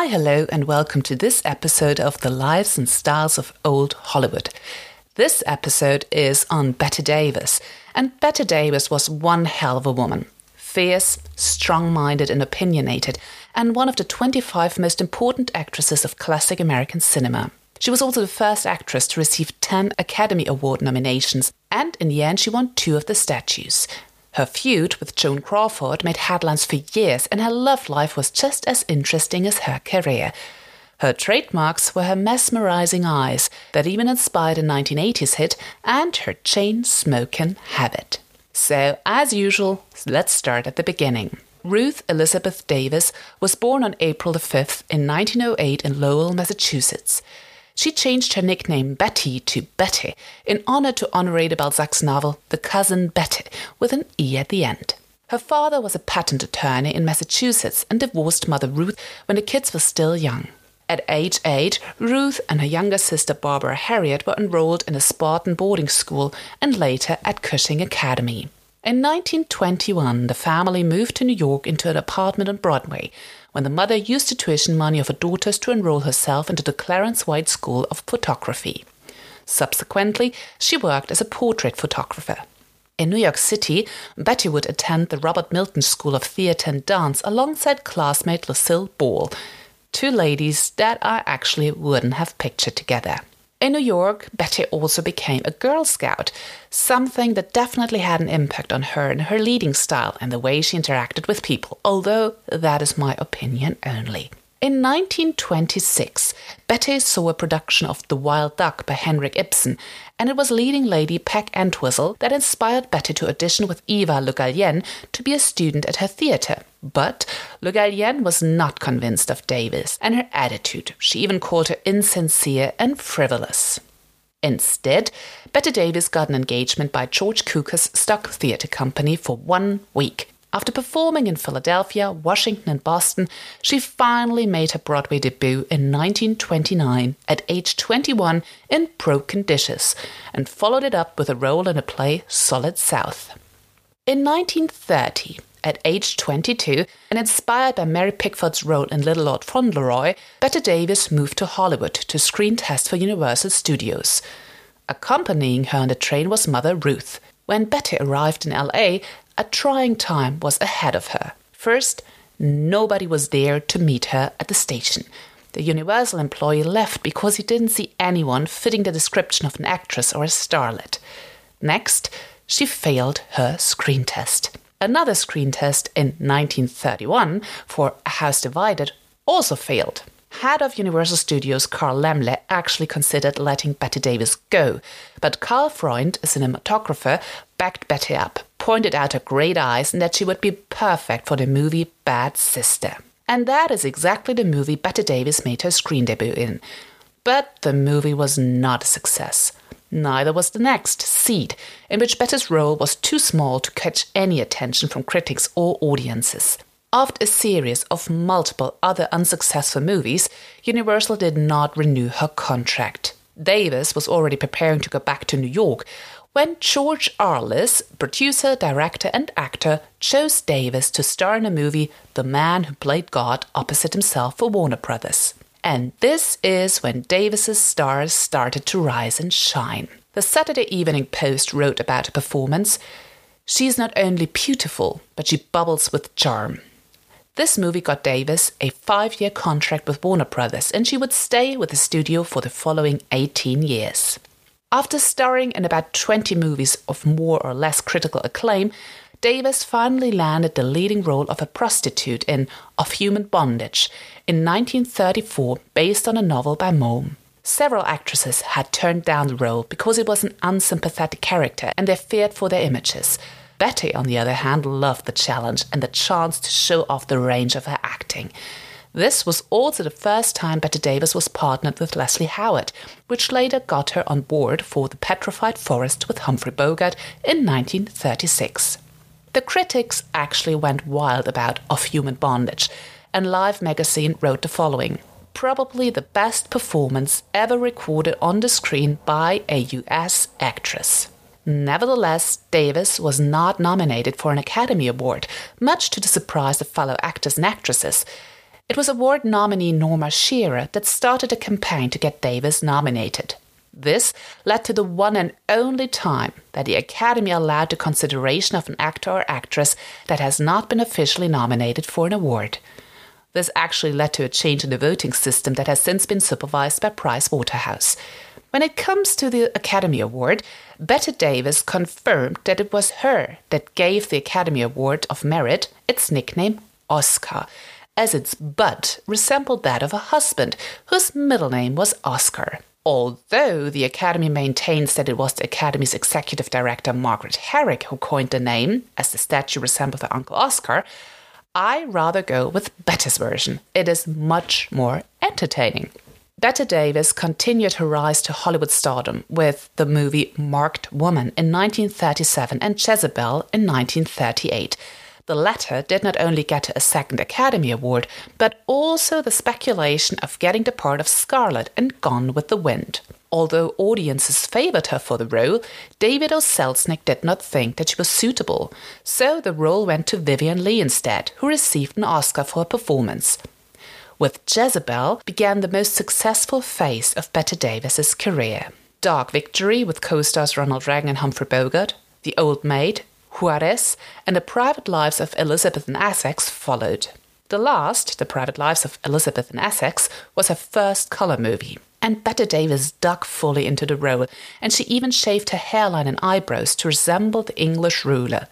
Hi, hello, and welcome to this episode of The Lives and Styles of Old Hollywood. This episode is on Bette Davis, and Bette Davis was one hell of a woman. Fierce, strong minded, and opinionated, and one of the 25 most important actresses of classic American cinema. She was also the first actress to receive 10 Academy Award nominations, and in the end, she won two of the statues. Her feud with Joan Crawford made headlines for years, and her love life was just as interesting as her career. Her trademarks were her mesmerizing eyes that even inspired a 1980s hit and her chain smoking habit. So, as usual, let's start at the beginning. Ruth Elizabeth Davis was born on April 5th in 1908 in Lowell, Massachusetts. She changed her nickname Betty to Bette in honor to Honoré de Balzac's novel The Cousin Bette with an E at the end. Her father was a patent attorney in Massachusetts and divorced mother Ruth when the kids were still young. At age eight, Ruth and her younger sister Barbara Harriet were enrolled in a Spartan boarding school and later at Cushing Academy. In 1921, the family moved to New York into an apartment on Broadway when the mother used the tuition money of her daughters to enroll herself into the Clarence White School of Photography. Subsequently, she worked as a portrait photographer. In New York City, Bette would attend the Robert Milton School of Theatre and Dance alongside classmate Lucille Ball, two ladies that I actually wouldn't have pictured together. In New York, Bette also became a Girl Scout, something that definitely had an impact on her and her leading style and the way she interacted with people, although that is my opinion only. In 1926, Bette saw a production of The Wild Duck by Henrik Ibsen, and it was leading lady Peg Entwistle that inspired Bette to audition with Eva Le Gallienne to be a student at her theatre. But Le Gallienne was not convinced of Davis and her attitude. She even called her insincere and frivolous. Instead, Bette Davis got an engagement by George Cukor's Stock Theatre Company for one week. After performing in Philadelphia, Washington, and Boston, she finally made her Broadway debut in 1929 at age 21 in Broken Dishes and followed it up with a role in a play, Solid South. In 1930, at age 22, and inspired by Mary Pickford's role in Little Lord Fauntleroy, Bette Davis moved to Hollywood to screen test for Universal Studios. Accompanying her on the train was mother Ruth. When Bette arrived in LA, a trying time was ahead of her. First, nobody was there to meet her at the station. The Universal employee left because he didn't see anyone fitting the description of an actress or a starlet. Next, she failed her screen test. Another screen test in 1931 for A House Divided also failed head of Universal Studios Carl Laemmle actually considered letting Bette Davis go, but Karl Freund, a cinematographer, backed Bette up, pointed out her great eyes and that she would be perfect for the movie Bad Sister. And that is exactly the movie Bette Davis made her screen debut in. But the movie was not a success. Neither was the next, Seed, in which Bette's role was too small to catch any attention from critics or audiences. After a series of multiple other unsuccessful movies, Universal did not renew her contract. Davis was already preparing to go back to New York when George Arliss, producer, director, and actor, chose Davis to star in a movie The Man Who Played God opposite himself for Warner Brothers. And this is when Davis's stars started to rise and shine. The Saturday Evening Post wrote about her performance. She is not only beautiful, but she bubbles with charm. This movie got Davis a five year contract with Warner Brothers, and she would stay with the studio for the following 18 years. After starring in about 20 movies of more or less critical acclaim, Davis finally landed the leading role of a prostitute in Of Human Bondage in 1934, based on a novel by Maugham. Several actresses had turned down the role because it was an unsympathetic character and they feared for their images. Bette, on the other hand, loved the challenge and the chance to show off the range of her acting. This was also the first time Bette Davis was partnered with Leslie Howard, which later got her on board for The Petrified Forest with Humphrey Bogart in 1936. The critics actually went wild about Of Human Bondage, and Life magazine wrote the following Probably the best performance ever recorded on the screen by a US actress. Nevertheless, Davis was not nominated for an Academy Award, much to the surprise of fellow actors and actresses. It was award nominee Norma Shearer that started a campaign to get Davis nominated. This led to the one and only time that the Academy allowed the consideration of an actor or actress that has not been officially nominated for an award. This actually led to a change in the voting system that has since been supervised by Price Waterhouse. When it comes to the Academy Award, Bette Davis confirmed that it was her that gave the Academy Award of Merit its nickname Oscar, as its butt resembled that of a husband whose middle name was Oscar. Although the Academy maintains that it was the Academy's executive director Margaret Herrick who coined the name, as the statue resembled her Uncle Oscar, I rather go with Bette's version. It is much more entertaining. Bette Davis continued her rise to Hollywood stardom with the movie Marked Woman in 1937 and Jezebel in 1938. The latter did not only get a second Academy Award, but also the speculation of getting the part of Scarlett in Gone with the Wind. Although audiences favored her for the role, David O. Selznick did not think that she was suitable, so the role went to Vivien Leigh instead, who received an Oscar for her performance. With Jezebel began the most successful phase of Bette Davis's career. Dark Victory with co-stars Ronald Reagan and Humphrey Bogart, The Old Maid, Juarez, and The Private Lives of Elizabeth and Essex followed. The last, The Private Lives of Elizabeth and Essex, was her first color movie. And Bette Davis dug fully into the role, and she even shaved her hairline and eyebrows to resemble the English ruler.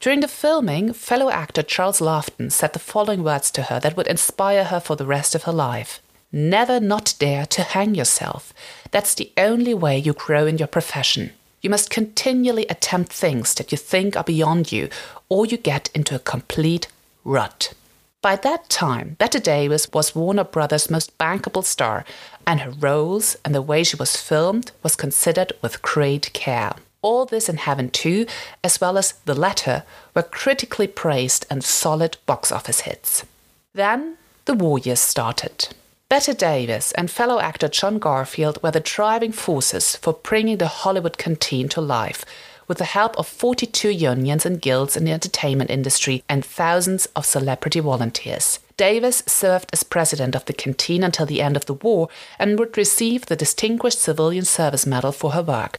During the filming, fellow actor Charles Laughton said the following words to her that would inspire her for the rest of her life Never not dare to hang yourself. That's the only way you grow in your profession. You must continually attempt things that you think are beyond you, or you get into a complete rut. By that time, Bette Davis was Warner Brothers' most bankable star, and her roles and the way she was filmed was considered with great care. All this in Heaven Too, as well as The Letter, were critically praised and solid box office hits. Then the war years started. Bette Davis and fellow actor John Garfield were the driving forces for bringing the Hollywood canteen to life, with the help of 42 unions and guilds in the entertainment industry and thousands of celebrity volunteers. Davis served as president of the canteen until the end of the war and would receive the Distinguished Civilian Service Medal for her work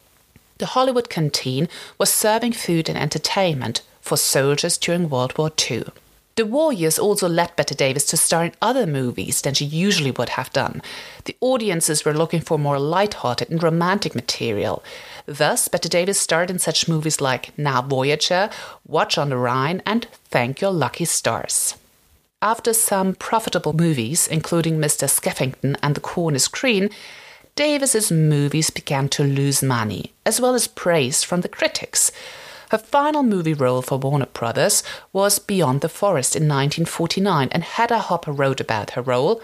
the Hollywood Canteen was serving food and entertainment for soldiers during World War II. The war years also led Bette Davis to star in other movies than she usually would have done. The audiences were looking for more light-hearted and romantic material. Thus, Bette Davis starred in such movies like Now Voyager, Watch on the Rhine, and Thank Your Lucky Stars. After some profitable movies, including Mr. Skeffington and The Corn is Green, Davis's movies began to lose money, as well as praise from the critics. Her final movie role for Warner Brothers was Beyond the Forest in 1949, and Hedda Hopper wrote about her role.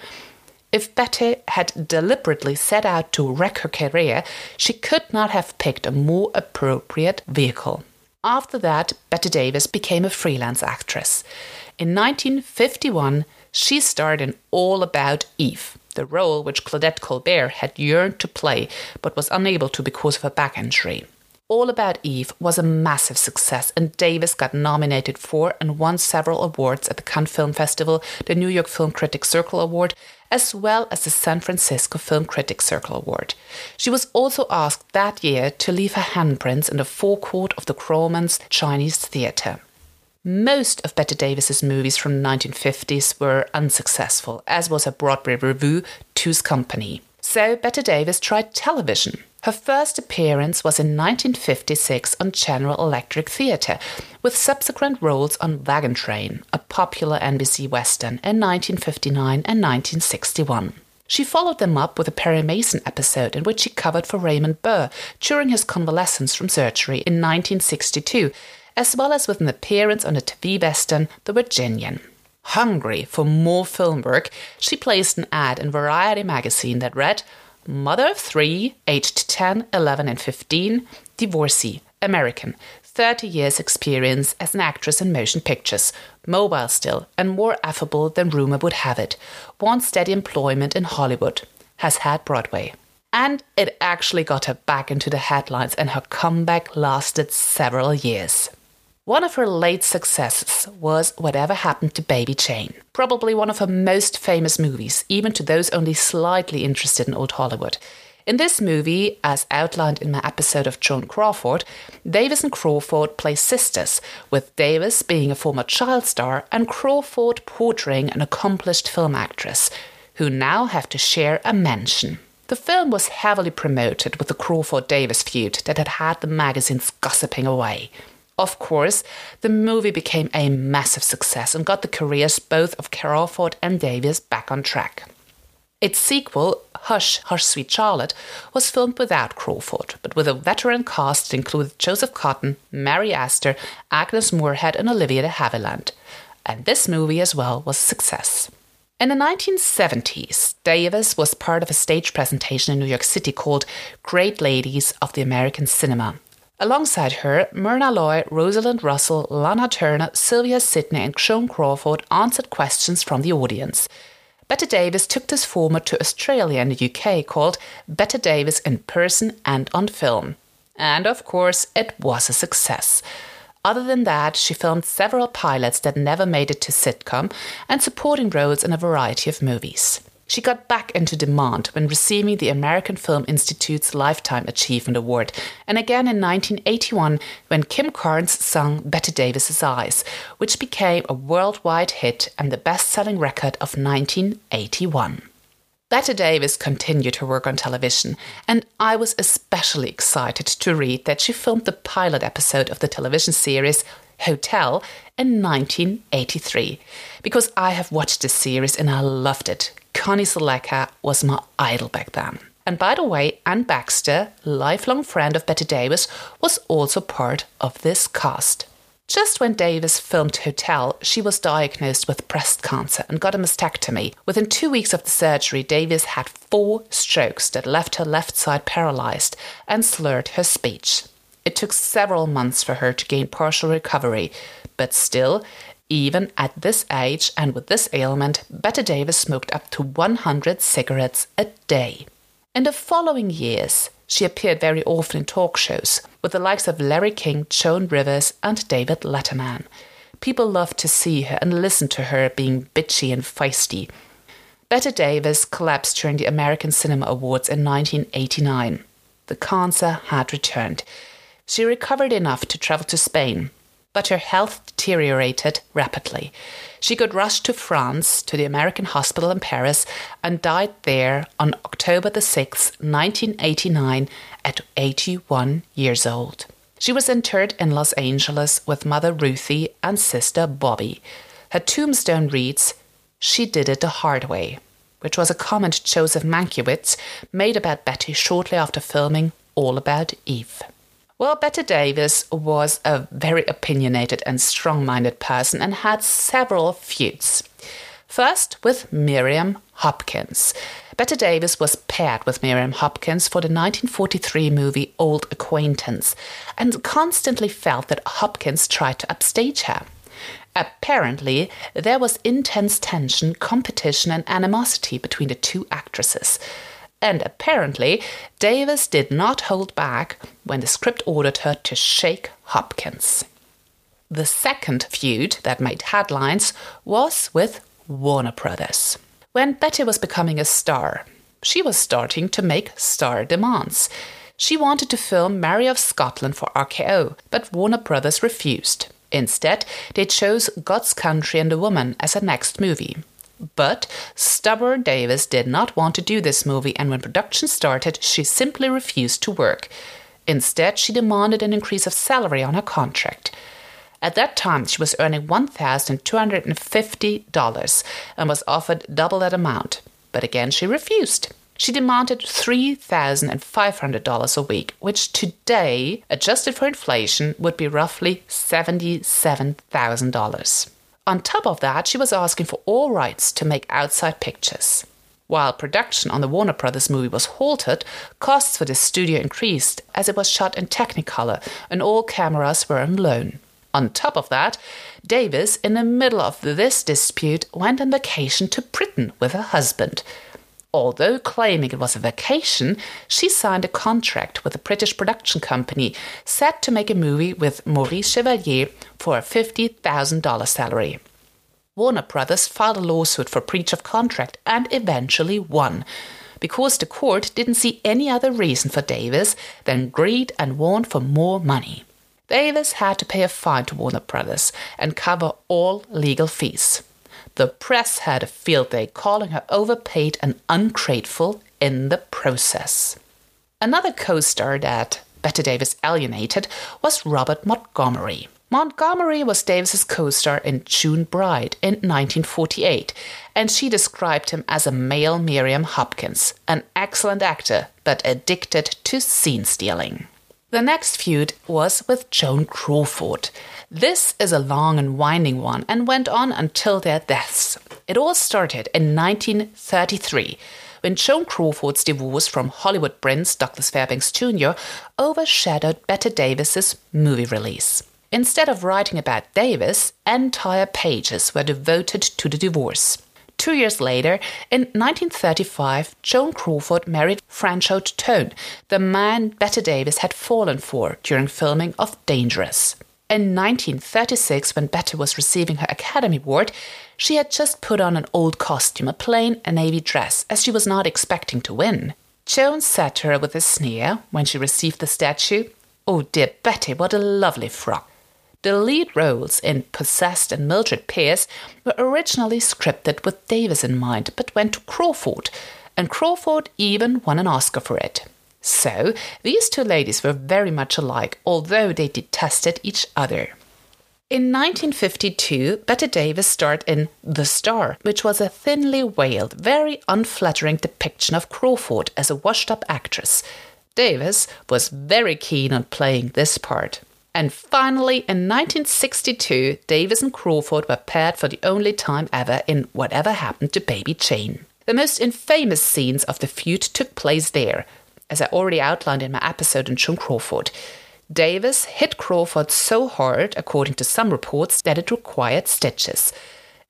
If Bette had deliberately set out to wreck her career, she could not have picked a more appropriate vehicle. After that, Bette Davis became a freelance actress. In 1951, she starred in All About Eve, the role which Claudette Colbert had yearned to play but was unable to because of her back injury. All About Eve was a massive success, and Davis got nominated for and won several awards at the Cannes Film Festival, the New York Film Critics Circle Award, as well as the San Francisco Film Critics Circle Award. She was also asked that year to leave her handprints in the forecourt of the Grauman's Chinese Theatre. Most of Bette Davis's movies from the 1950s were unsuccessful, as was her Broadway revue, Two's Company. So Bette Davis tried television. Her first appearance was in 1956 on General Electric Theatre, with subsequent roles on Wagon Train, a popular NBC Western, in 1959 and 1961. She followed them up with a Perry Mason episode in which she covered for Raymond Burr during his convalescence from surgery in 1962 as well as with an appearance on the TV Western The Virginian. Hungry for more film work, she placed an ad in Variety magazine that read, Mother of three, aged 10, 11, and 15, divorcee, American, 30 years experience as an actress in motion pictures, mobile still, and more affable than rumor would have it, wants steady employment in Hollywood, has had Broadway. And it actually got her back into the headlines, and her comeback lasted several years. One of her late successes was Whatever Happened to Baby Jane, probably one of her most famous movies, even to those only slightly interested in old Hollywood. In this movie, as outlined in my episode of Joan Crawford, Davis and Crawford play sisters, with Davis being a former child star and Crawford portraying an accomplished film actress, who now have to share a mansion. The film was heavily promoted with the Crawford Davis feud that had had the magazines gossiping away. Of course, the movie became a massive success and got the careers both of Crawford and Davis back on track. Its sequel, Hush, Hush, Sweet Charlotte, was filmed without Crawford, but with a veteran cast that included Joseph Cotten, Mary Astor, Agnes Moorehead, and Olivia de Havilland. And this movie as well was a success. In the 1970s, Davis was part of a stage presentation in New York City called Great Ladies of the American Cinema. Alongside her, Myrna Loy, Rosalind Russell, Lana Turner, Sylvia Sidney, and Joan Crawford answered questions from the audience. Bette Davis took this format to Australia and the UK called Bette Davis in Person and on Film. And of course, it was a success. Other than that, she filmed several pilots that never made it to sitcom and supporting roles in a variety of movies. She got back into demand when receiving the American Film Institute's Lifetime Achievement Award, and again in 1981 when Kim Carnes sung Bette Davis's Eyes, which became a worldwide hit and the best selling record of 1981. Bette Davis continued her work on television, and I was especially excited to read that she filmed the pilot episode of the television series Hotel in 1983 because I have watched the series and I loved it. Connie Sellecca was my idol back then. And by the way, Anne Baxter, lifelong friend of Bette Davis, was also part of this cast. Just when Davis filmed Hotel, she was diagnosed with breast cancer and got a mastectomy. Within two weeks of the surgery, Davis had four strokes that left her left side paralyzed and slurred her speech. It took several months for her to gain partial recovery, but still, even at this age and with this ailment, Bette Davis smoked up to 100 cigarettes a day. In the following years, she appeared very often in talk shows with the likes of Larry King, Joan Rivers, and David Letterman. People loved to see her and listen to her being bitchy and feisty. Bette Davis collapsed during the American Cinema Awards in 1989. The cancer had returned. She recovered enough to travel to Spain, but her health deteriorated rapidly. She got rushed to France to the American hospital in Paris and died there on October the 6th, 1989, at 81 years old. She was interred in Los Angeles with mother Ruthie and sister Bobby. Her tombstone reads, She did it the hard way, which was a comment Joseph Mankiewicz made about Bette shortly after filming All About Eve. Well, Bette Davis was a very opinionated and strong minded person and had several feuds. First, with Miriam Hopkins. Bette Davis was paired with Miriam Hopkins for the 1943 movie Old Acquaintance and constantly felt that Hopkins tried to upstage her. Apparently, there was intense tension, competition, and animosity between the two actresses. And apparently, Davis did not hold back when the script ordered her to shake Hopkins. The second feud that made headlines was with Warner Brothers. When Bette was becoming a star, she was starting to make star demands. She wanted to film Mary of Scotland for RKO, but Warner Brothers refused. Instead, they chose God's Country and a Woman as her next movie. But stubborn Davis did not want to do this movie, and when production started, she simply refused to work. Instead, she demanded an increase of salary on her contract. At that time, she was earning $1,250 and was offered double that amount. But again, she refused. She demanded $3,500 a week, which today, adjusted for inflation, would be roughly $77,000. On top of that, she was asking for all rights to make outside pictures. While production on the Warner Brothers movie was halted, costs for the studio increased as it was shot in Technicolor and all cameras were on loan. On top of that, Davis, in the middle of this dispute, went on vacation to Britain with her husband. Although claiming it was a vacation, she signed a contract with a British production company set to make a movie with Maurice Chevalier for a $50,000 salary. Warner Brothers filed a lawsuit for breach of contract and eventually won because the court didn't see any other reason for Davis than greed and want for more money. Davis had to pay a fine to Warner Brothers and cover all legal fees. The press had a field day calling her overpaid and ungrateful in the process. Another co star that Bette Davis alienated was Robert Montgomery. Montgomery was Davis's co-star in June Bride in 1948, and she described him as a male Miriam Hopkins, an excellent actor but addicted to scene stealing. The next feud was with Joan Crawford. This is a long and winding one and went on until their deaths. It all started in 1933 when Joan Crawford's divorce from Hollywood prince Douglas Fairbanks Jr. overshadowed Bette Davis's movie release. Instead of writing about Davis, entire pages were devoted to the divorce. Two years later, in 1935, Joan Crawford married Franchot Tone, the man Bette Davis had fallen for during filming of Dangerous. In 1936, when Bette was receiving her Academy Award, she had just put on an old costume, a plain a navy dress, as she was not expecting to win. Joan said to her with a sneer when she received the statue, Oh, dear Bette, what a lovely frock. The lead roles in Possessed and Mildred Pierce were originally scripted with Davis in mind, but went to Crawford, and Crawford even won an Oscar for it. So, these two ladies were very much alike, although they detested each other. In 1952, Bette Davis starred in The Star, which was a thinly veiled, very unflattering depiction of Crawford as a washed up actress. Davis was very keen on playing this part. And finally, in 1962, Davis and Crawford were paired for the only time ever in Whatever Happened to Baby Jane. The most infamous scenes of the feud took place there, as I already outlined in my episode on Joan Crawford. Davis hit Crawford so hard, according to some reports, that it required stitches.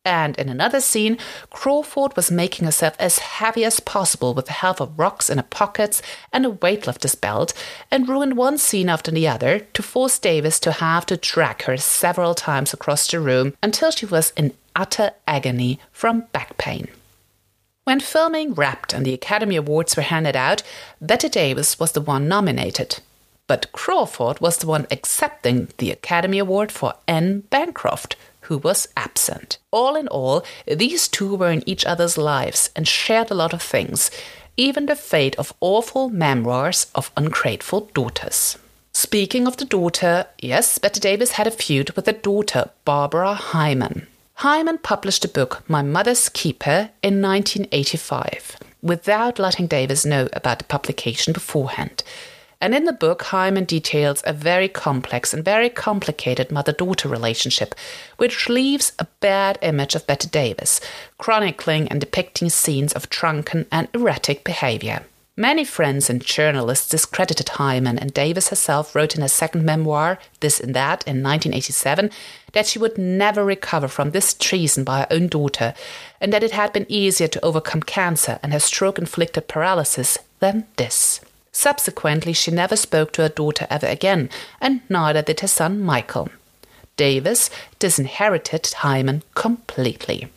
And in another scene, Crawford was making herself as heavy as possible with the help of rocks in her pockets and a weightlifter's belt, and ruined one scene after the other to force Davis to have to drag her several times across the room until she was in utter agony from back pain. When filming wrapped and the Academy Awards were handed out, Bette Davis was the one nominated. But Crawford was the one accepting the Academy Award for Anne Bancroft, who was absent. All in all, these two were in each other's lives and shared a lot of things, even the fate of awful memoirs of ungrateful daughters. Speaking of the daughter, yes, Bette Davis had a feud with the daughter, Barbara Hyman. Hyman published a book, My Mother's Keeper, in 1985, without letting Davis know about the publication beforehand. And in the book, Hyman details a very complex and very complicated mother daughter relationship, which leaves a bad image of Bette Davis, chronicling and depicting scenes of drunken and erratic behavior. Many friends and journalists discredited Hyman, and Davis herself wrote in her second memoir, This and That, in 1987, that she would never recover from this treason by her own daughter, and that it had been easier to overcome cancer and her stroke inflicted paralysis than this. Subsequently, she never spoke to her daughter ever again, and neither did her son Michael. Davis disinherited Hyman completely.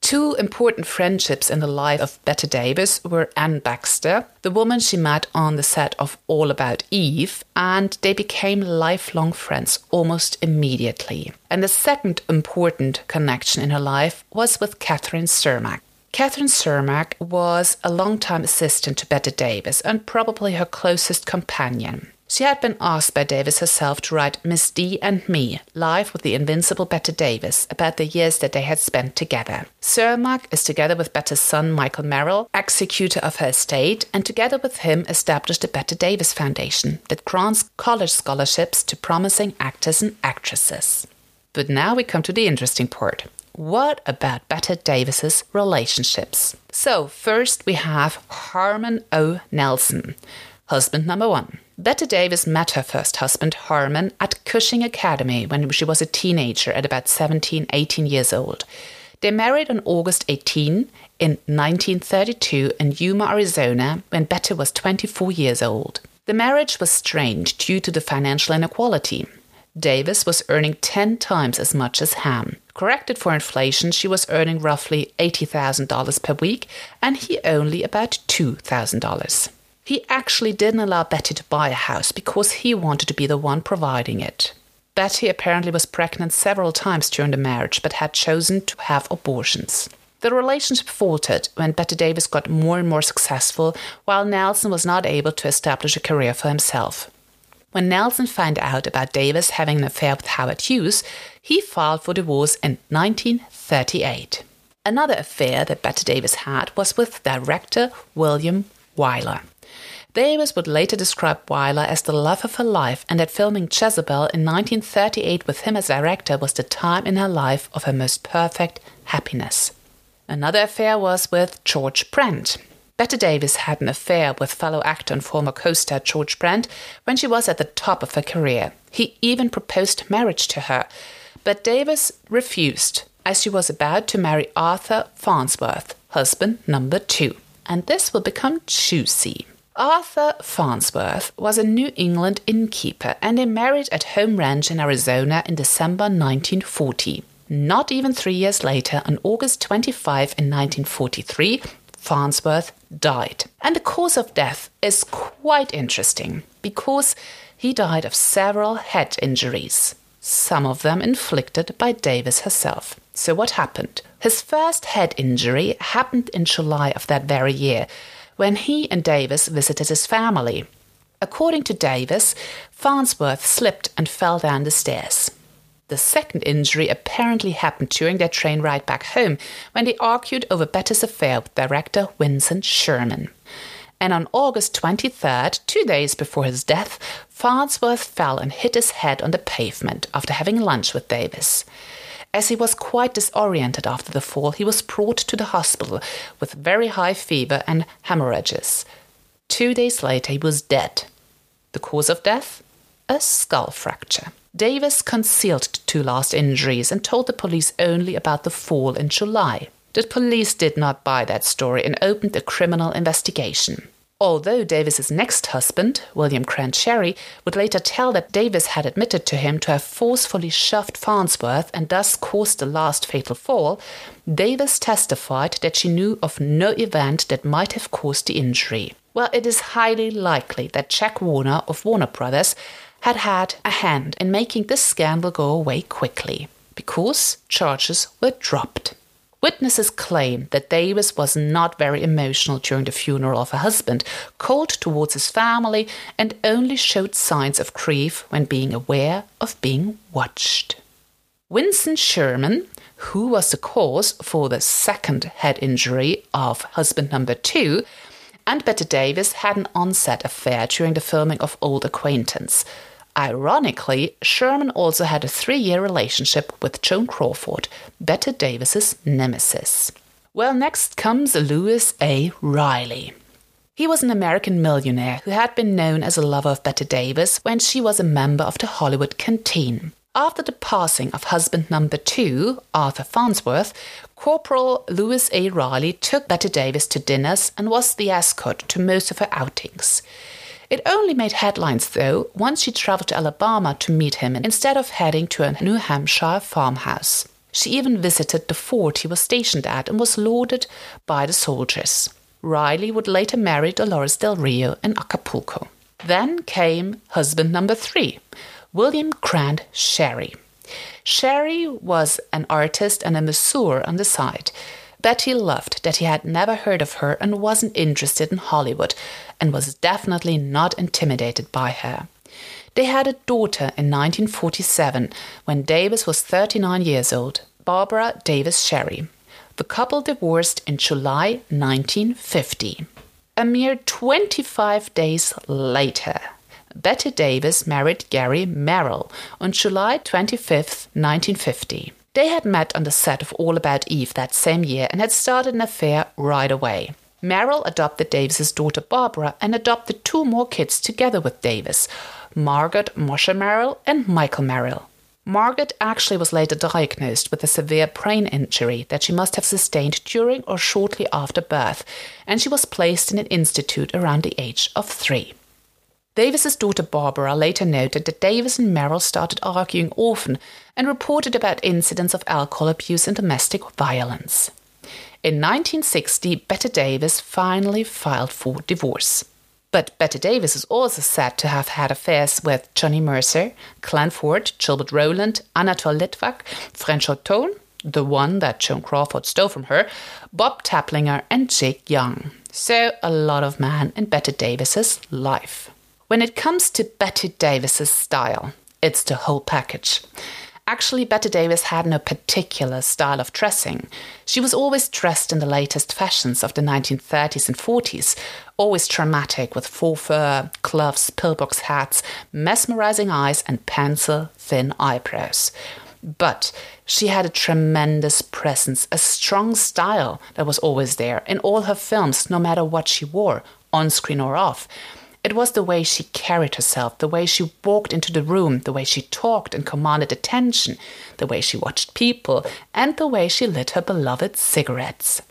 Two important friendships in the life of Bette Davis were Anne Baxter, the woman she met on the set of All About Eve, and they became lifelong friends almost immediately. And the second important connection in her life was with Kathryn Sermak. Kathryn Sermak was a long-time assistant to Bette Davis and probably her closest companion. She had been asked by Davis herself to write Miss D and Me, live with the invincible Bette Davis, about the years that they had spent together. Sermak is together with Bette's son Michael Merrill, executor of her estate, and together with him established the Bette Davis Foundation that grants college scholarships to promising actors and actresses. But now we come to the interesting part. What about Bette Davis's relationships? So, first we have Harmon O. Nelson, husband number one. Bette Davis met her first husband, Harmon, at Cushing Academy when she was a teenager at about 17, 18 years old. They married on August 18 in 1932 in Yuma, Arizona, when Bette was 24 years old. The marriage was strained due to the financial inequality. Davis was earning 10 times as much as Ham. Corrected for inflation, she was earning roughly $80,000 per week, and he only about $2,000. He actually didn't allow Bette to buy a house because he wanted to be the one providing it. Bette apparently was pregnant several times during the marriage but had chosen to have abortions. The relationship faltered when Bette Davis got more and more successful, while Nelson was not able to establish a career for himself. When Nelson found out about Davis having an affair with Howard Hughes, he filed for divorce in 1938. Another affair that Bette Davis had was with director William Wyler. Davis would later describe Wyler as the love of her life and that filming Jezebel in 1938 with him as director was the time in her life of her most perfect happiness. Another affair was with George Brent. Bette Davis had an affair with fellow actor and former co star George Brent when she was at the top of her career. He even proposed marriage to her, but Davis refused as she was about to marry Arthur Farnsworth, husband number two. And this will become juicy. Arthur Farnsworth was a New England innkeeper and they married at Home Ranch in Arizona in December 1940. Not even three years later, on August 25 in 1943, Farnsworth died. And the cause of death is quite interesting because he died of several head injuries, some of them inflicted by Davis herself. So, what happened? His first head injury happened in July of that very year when he and Davis visited his family. According to Davis, Farnsworth slipped and fell down the stairs. The second injury apparently happened during their train ride back home when they argued over Bette's affair with director Vincent Sherman. And on August 23rd, two days before his death, Farnsworth fell and hit his head on the pavement after having lunch with Davis. As he was quite disoriented after the fall, he was brought to the hospital with very high fever and hemorrhages. Two days later, he was dead. The cause of death? A skull fracture. Davis concealed the two last injuries and told the police only about the fall in July. The police did not buy that story and opened a criminal investigation. Although Davis's next husband, William Grant Sherry, would later tell that Davis had admitted to him to have forcefully shoved Farnsworth and thus caused the last fatal fall, Davis testified that she knew of no event that might have caused the injury. Well, it is highly likely that Jack Warner of Warner Brothers had had a hand in making this scandal go away quickly, because charges were dropped. Witnesses claim that Davis was not very emotional during the funeral of her husband, cold towards his family, and only showed signs of grief when being aware of being watched. Vincent Sherman, who was the cause for the second head injury of husband number two, and Bette Davis had an onset affair during the filming of Old Acquaintance. Ironically, Sherman also had a three year relationship with Joan Crawford, Bette Davis's nemesis. Well, next comes Louis A. Riley. He was an American millionaire who had been known as a lover of Bette Davis when she was a member of the Hollywood Canteen. After the passing of husband number two, Arthur Farnsworth, Corporal Louis A. Riley took Bette Davis to dinners and was the escort to most of her outings. It only made headlines, though, once she traveled to Alabama to meet him instead of heading to a New Hampshire farmhouse. She even visited the fort he was stationed at and was lauded by the soldiers. Riley would later marry Dolores Del Rio in Acapulco. Then came husband number three, William Grant Sherry. Sherry was an artist and a masseur on the side. Bette loved that he had never heard of her and wasn't interested in Hollywood, and was definitely not intimidated by her. They had a daughter in 1947 when Davis was 39 years old, Barbara Davis Sherry. The couple divorced in July 1950. A mere 25 days later, Bette Davis married Gary Merrill on July 25, 1950. They had met on the set of All About Eve that same year and had started an affair right away. Merrill adopted Davis's daughter Barbara and adopted two more kids together with Davis, Margaret Mosher Merrill and Michael Merrill. Margaret actually was later diagnosed with a severe brain injury that she must have sustained during or shortly after birth, and she was placed in an institute around the age of three. Davis's daughter Barbara later noted that Davis and Merrill started arguing often and reported about incidents of alcohol abuse and domestic violence. In 1960, Bette Davis finally filed for divorce. But Bette Davis is also said to have had affairs with Johnny Mercer, Glenn Ford, Gilbert Roland, Anatole Litvak, Franchot Tone, the one that Joan Crawford stole from her, Bob Taplinger, and Jake Young. So a lot of men in Bette Davis's life. When it comes to Bette Davis's style, it's the whole package. Actually, Bette Davis had no particular style of dressing. She was always dressed in the latest fashions of the 1930s and 40s, always dramatic with faux fur, gloves, pillbox hats, mesmerizing eyes, and pencil thin eyebrows. But she had a tremendous presence, a strong style that was always there in all her films, no matter what she wore, on screen or off. It was the way she carried herself, the way she walked into the room, the way she talked and commanded attention, the way she watched people, and the way she lit her beloved cigarettes.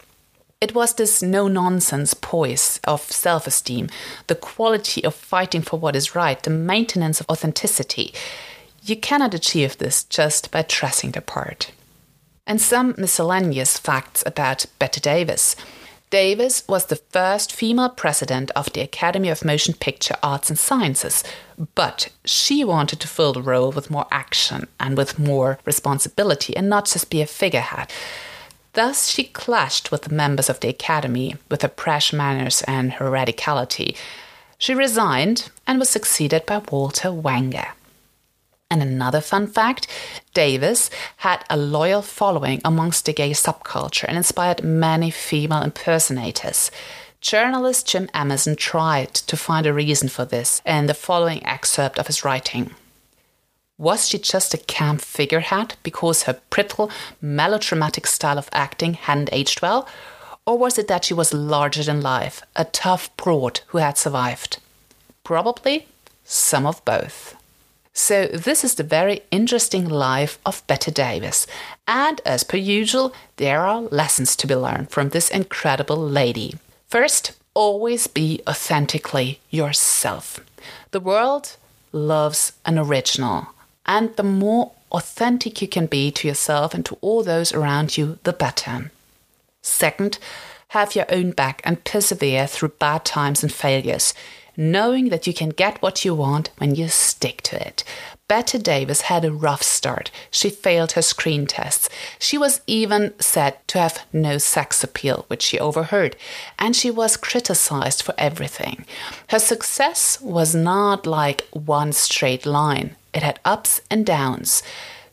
It was this no nonsense poise of self esteem, the quality of fighting for what is right, the maintenance of authenticity. You cannot achieve this just by dressing the part. And some miscellaneous facts about Bette Davis. Davis was the first female president of the Academy of Motion Picture Arts and Sciences, but she wanted to fill the role with more action and with more responsibility and not just be a figurehead. Thus, she clashed with the members of the Academy with her brash manners and her radicality. She resigned and was succeeded by Walter Wanger. And another fun fact Davis had a loyal following amongst the gay subculture and inspired many female impersonators. Journalist Jim Emerson tried to find a reason for this in the following excerpt of his writing. Was she just a camp figurehead because her brittle, melodramatic style of acting hadn't aged well? Or was it that she was larger than life, a tough broad who had survived? Probably some of both. So, this is the very interesting life of Bette Davis. And as per usual, there are lessons to be learned from this incredible lady. First, always be authentically yourself. The world loves an original, and the more authentic you can be to yourself and to all those around you, the better. Second, have your own back and persevere through bad times and failures knowing that you can get what you want when you stick to it. Bette Davis had a rough start. She failed her screen tests. She was even said to have no sex appeal, which she overheard, and she was criticized for everything. Her success was not like one straight line, it had ups and downs.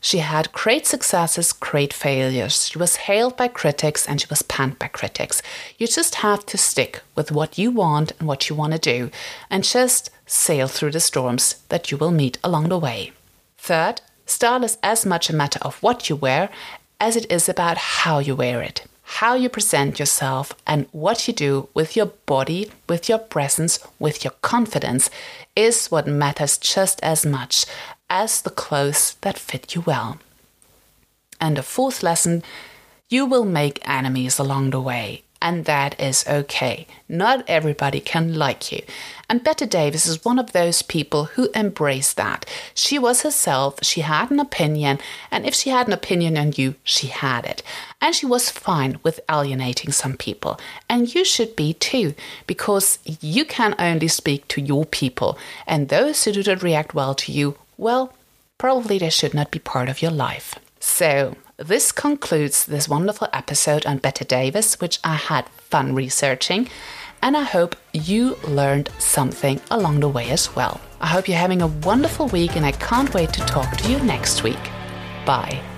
She had great successes, great failures. She was hailed by critics and she was panned by critics. You just have to stick with what you want and what you want to do and just sail through the storms that you will meet along the way. Third, style is as much a matter of what you wear as it is about how you wear it. How you present yourself and what you do with your body, with your presence, with your confidence is what matters just as much as the clothes that fit you well. And the fourth lesson you will make enemies along the way, and that is okay. Not everybody can like you. And Bette Davis is one of those people who embrace that. She was herself, she had an opinion, and if she had an opinion on you, she had it. And she was fine with alienating some people. And you should be too, because you can only speak to your people, and those who do not react well to you well, probably they should not be part of your life. So, this concludes this wonderful episode on Bette Davis, which I had fun researching, and I hope you learned something along the way as well. I hope you're having a wonderful week, and I can't wait to talk to you next week. Bye.